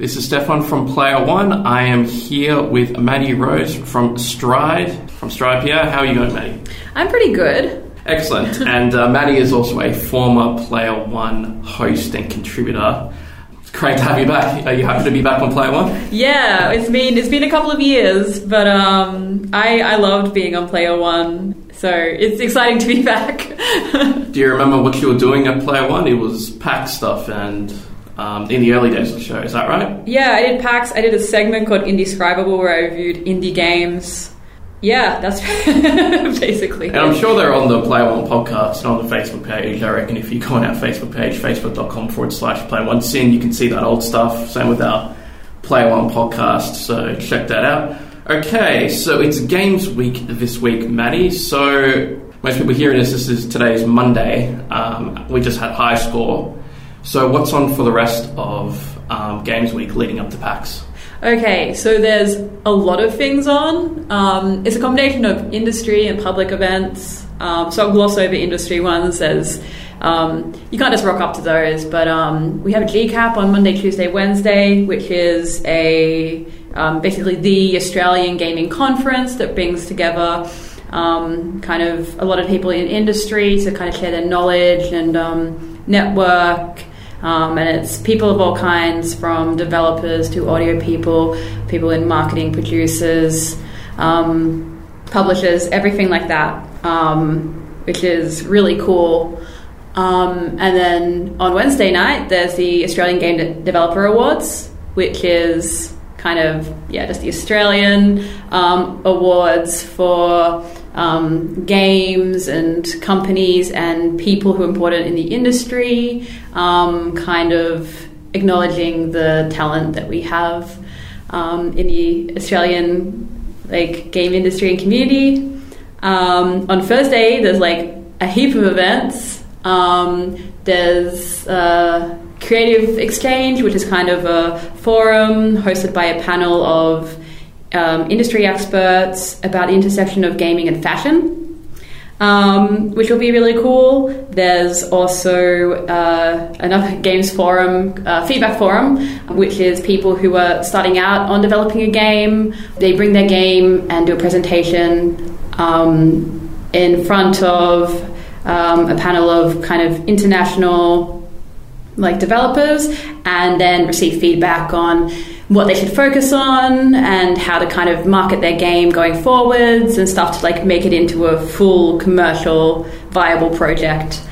This is Stefan from Player One. I am here with Maddy Rose from Stride, from Stride PR. How are you going, Maddy? I'm pretty good. Excellent. and uh, Maddy is also a former Player One host and contributor. It's great to have you back. Are you happy to be back on Player One? Yeah, it's been it's been a couple of years, but um, I I loved being on Player One, so it's exciting to be back. Do you remember what you were doing at Player One? It was PAX stuff and um, in the early days of the show. Is that right? Yeah, I did PAX. I did a segment called Indescribable where I reviewed indie games. Yeah, that's basically. And I'm sure they're on the Player One podcast and on the Facebook page. I reckon if you go on our Facebook page, facebook.com forward slash Player One SYN, you can see that old stuff. Same with our Play One podcast, so check that out. Okay, so it's Games Week this week, Maddy. So most people hearing this, this is today's Monday. Um, we just had high score. So what's on for the rest of um, Games Week leading up to PAX? Okay, so there's a lot of things on. Um, it's a combination of industry and public events. Um, so I'll gloss over industry ones as um, you can't just rock up to those. But um, we have a GCAP on Monday, Tuesday, Wednesday, which is a um, basically the Australian gaming conference that brings together um, kind of a lot of people in industry to kind of share their knowledge and network. Um, and it's people of all kinds, from developers to audio people, people in marketing, producers, um, publishers, everything like that, um, which is really cool. Um, and then on Wednesday night, there's the Australian Game De- Developer Awards, which is kind of yeah, just the Australian um, awards for um, games and companies and people who are important in the industry, um, kind of acknowledging the talent that we have um, in the Australian like game industry and community. Um, on Thursday, there's like a heap of events. Um, there's uh, Creative Exchange, which is kind of a forum hosted by a panel of um, industry experts about the intersection of gaming and fashion. Um, which will be really cool. There's also uh, another games forum, uh, feedback forum, which is people who are starting out on developing a game. They bring their game and do a presentation um, in front of um, a panel of kind of international like developers, and then receive feedback on what they should focus on and how to kind of market their game going forwards and stuff to like make it into a full commercial viable project.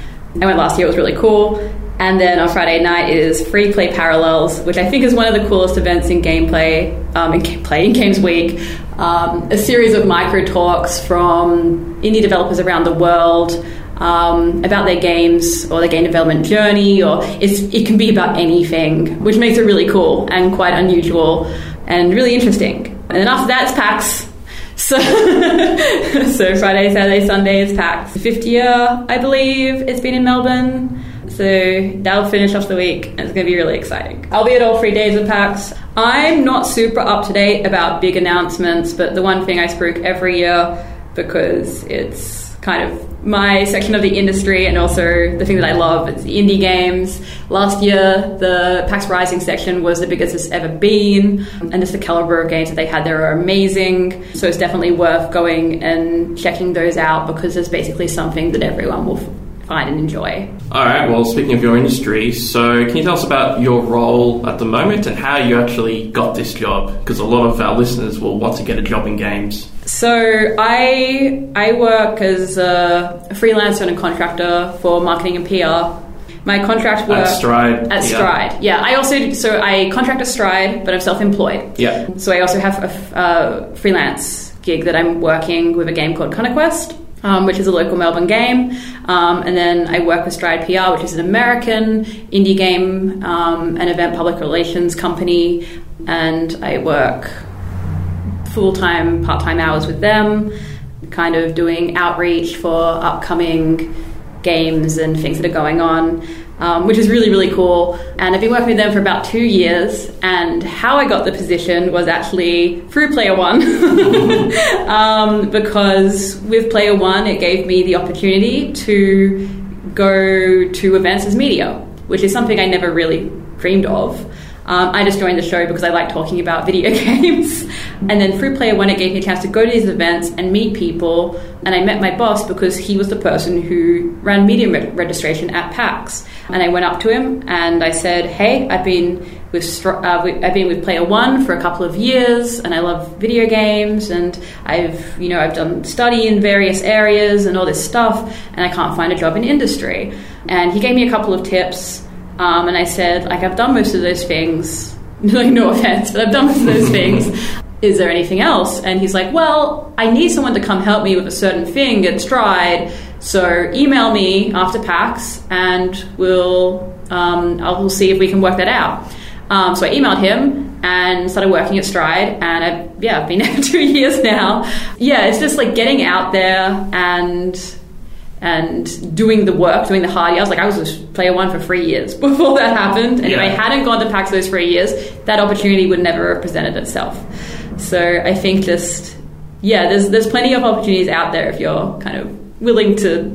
I went last year, it was really cool. And then on Friday night is Freeplay Parallels, which I think is one of the coolest events in gameplay, um, in gameplay, in Games Week. Um, a series of micro talks from indie developers around the world um, about their games or their game development journey, or it can be about anything, which makes it really cool and quite unusual and really interesting. And then after that, it's PAX. So, so Friday, Saturday, Sunday is PAX. Fifth year, I believe, it's been in Melbourne. So that'll finish off the week, and it's going to be really exciting. I'll be at all three days of PAX. I'm not super up to date about big announcements, but the one thing I spruik every year because it's kind of my section of the industry and also the thing that I love. It's indie games. Last year, the PAX Rising section was the biggest it's ever been, and just the caliber of games that they had there are amazing. So it's definitely worth going and checking those out because it's basically something that everyone will find and enjoy. All right. Well, speaking of your industry, so can you tell us about your role at the moment and how you actually got this job? Because a lot of our listeners will want to get a job in games. So I I work as a freelancer and a contractor for marketing and PR. My contract work at Stride. At Stride, yeah. I also so I contract at Stride, but I'm self-employed. Yeah. So I also have a, freelance gig that I'm working with a game called Conquest um, which is a local Melbourne game. Um, and then I work with Stride PR, which is an American indie game um, and event public relations company. And I work full time, part time hours with them, kind of doing outreach for upcoming games and things that are going on um, which is really, really cool. And I've been working with them for about two years. And how I got the position was actually through Player One, um, because with Player One, it gave me the opportunity to go to events as media, which is something I never really dreamed of. Um, I just joined the show because I like talking about video games. and then through Player One, it gave me a chance to go to these events and meet people. And I met my boss because he was the person who ran media re- registration at PAX. And I went up to him and I said, "Hey, I've been with uh, with- I've been with Player One for a couple of years, and I love video games, and I've you know I've done study in various areas and all this stuff, and I can't find a job in industry." And he gave me a couple of tips, um, and I said, "Like I've done most of those things. like no offense, but I've done most of those things." Is there anything else? And he's like, Well, I need someone to come help me with a certain thing at Stride. So email me after PAX and we'll um, I'll we'll see if we can work that out. Um, so I emailed him and started working at Stride, and I, yeah, I've been there for two years now. Yeah, it's just like getting out there and and doing the work, doing the hard yards. Like I was a player one for three years before that happened, and if I hadn't gone to PAX those three years, that opportunity would never have presented itself. So I think just yeah, there's there's plenty of opportunities out there if you're kind of willing to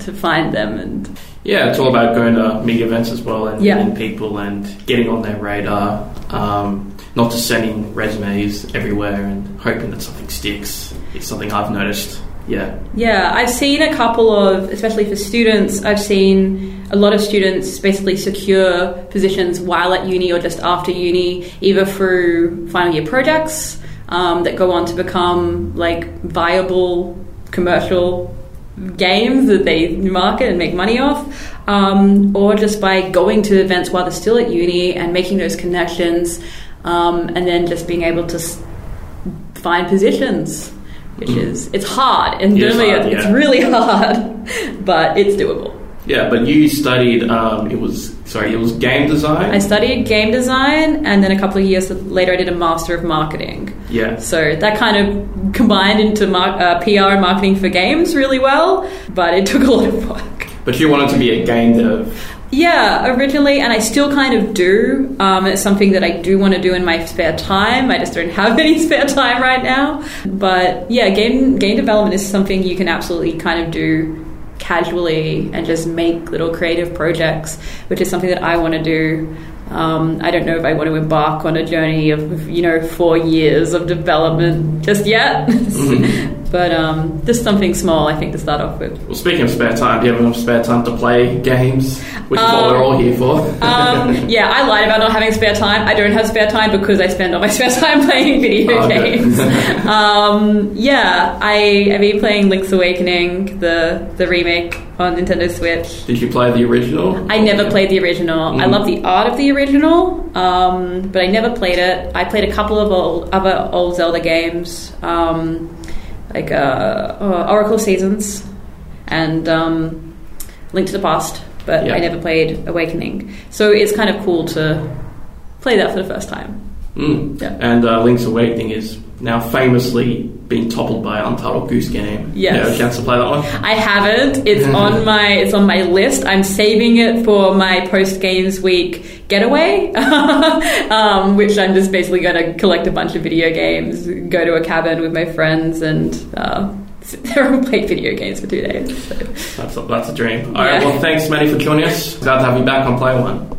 to find them and Yeah, it's all about going to media events as well and Yeah. meeting people and getting on their radar. Um, not just sending resumes everywhere and hoping that something sticks. It's something I've noticed. Yeah. Yeah, I've seen a couple of, especially for students, I've seen a lot of students basically secure positions while at uni or just after uni, either through final year projects um, that go on to become like viable commercial games that they market and make money off, um, or just by going to events while they're still at uni and making those connections, um, and then just being able to s- find positions. Which is it's hard and It hard, it's yeah. really hard, but it's doable. Yeah, but you studied, um, it was, sorry, it was game design? I studied game design, and then a couple of years later, I did a master of marketing. yeah. So that kind of combined into mar- uh, PR and marketing for games really well, but it took a lot of work. But you wanted to be a game dev. Yeah, originally, and I still kind of do. Um, it's something that I do want to do in my spare time. I just don't have any spare time right now. But yeah, game game development is something you can absolutely kind of do casually and just make little creative projects, which is something that I want to do. Um, I don't know if I want to embark on a journey of you know four years of development just yet, but um, just something small I think to start off with. Well, speaking of spare time, do you have enough spare time to play games? Which is what Um, we're all here for. Um, yeah, I lied about not having spare time. I don't have spare time because I spend all my spare time playing video Oh, games. um, yeah, I I've been playing Link's Awakening, the the remake on Nintendo Switch. Did you play the original? I never played the original. I Mhm. love the art of the original, um, but I never played it. I played a couple of old, other old Zelda games, um, like uh, uh, Oracle Seasons and um, Link to the Past, but Yeah. I never played Awakening. So it's kind of cool to play that for the first time. Mm. Yeah. And uh, Link's Awakening is now famously being toppled by Untitled Goose Game. Yes. You have a chance to play that one? I haven't. It's on my it's on my list. I'm saving it for my post games week getaway, um, which I'm just basically going to collect a bunch of video games, go to a cabin with my friends, and uh, sit there and play video games for two days. So. That's a, that's a dream. All right, Yeah. well, thanks, Manny, for joining us. Glad to have you back on Play One.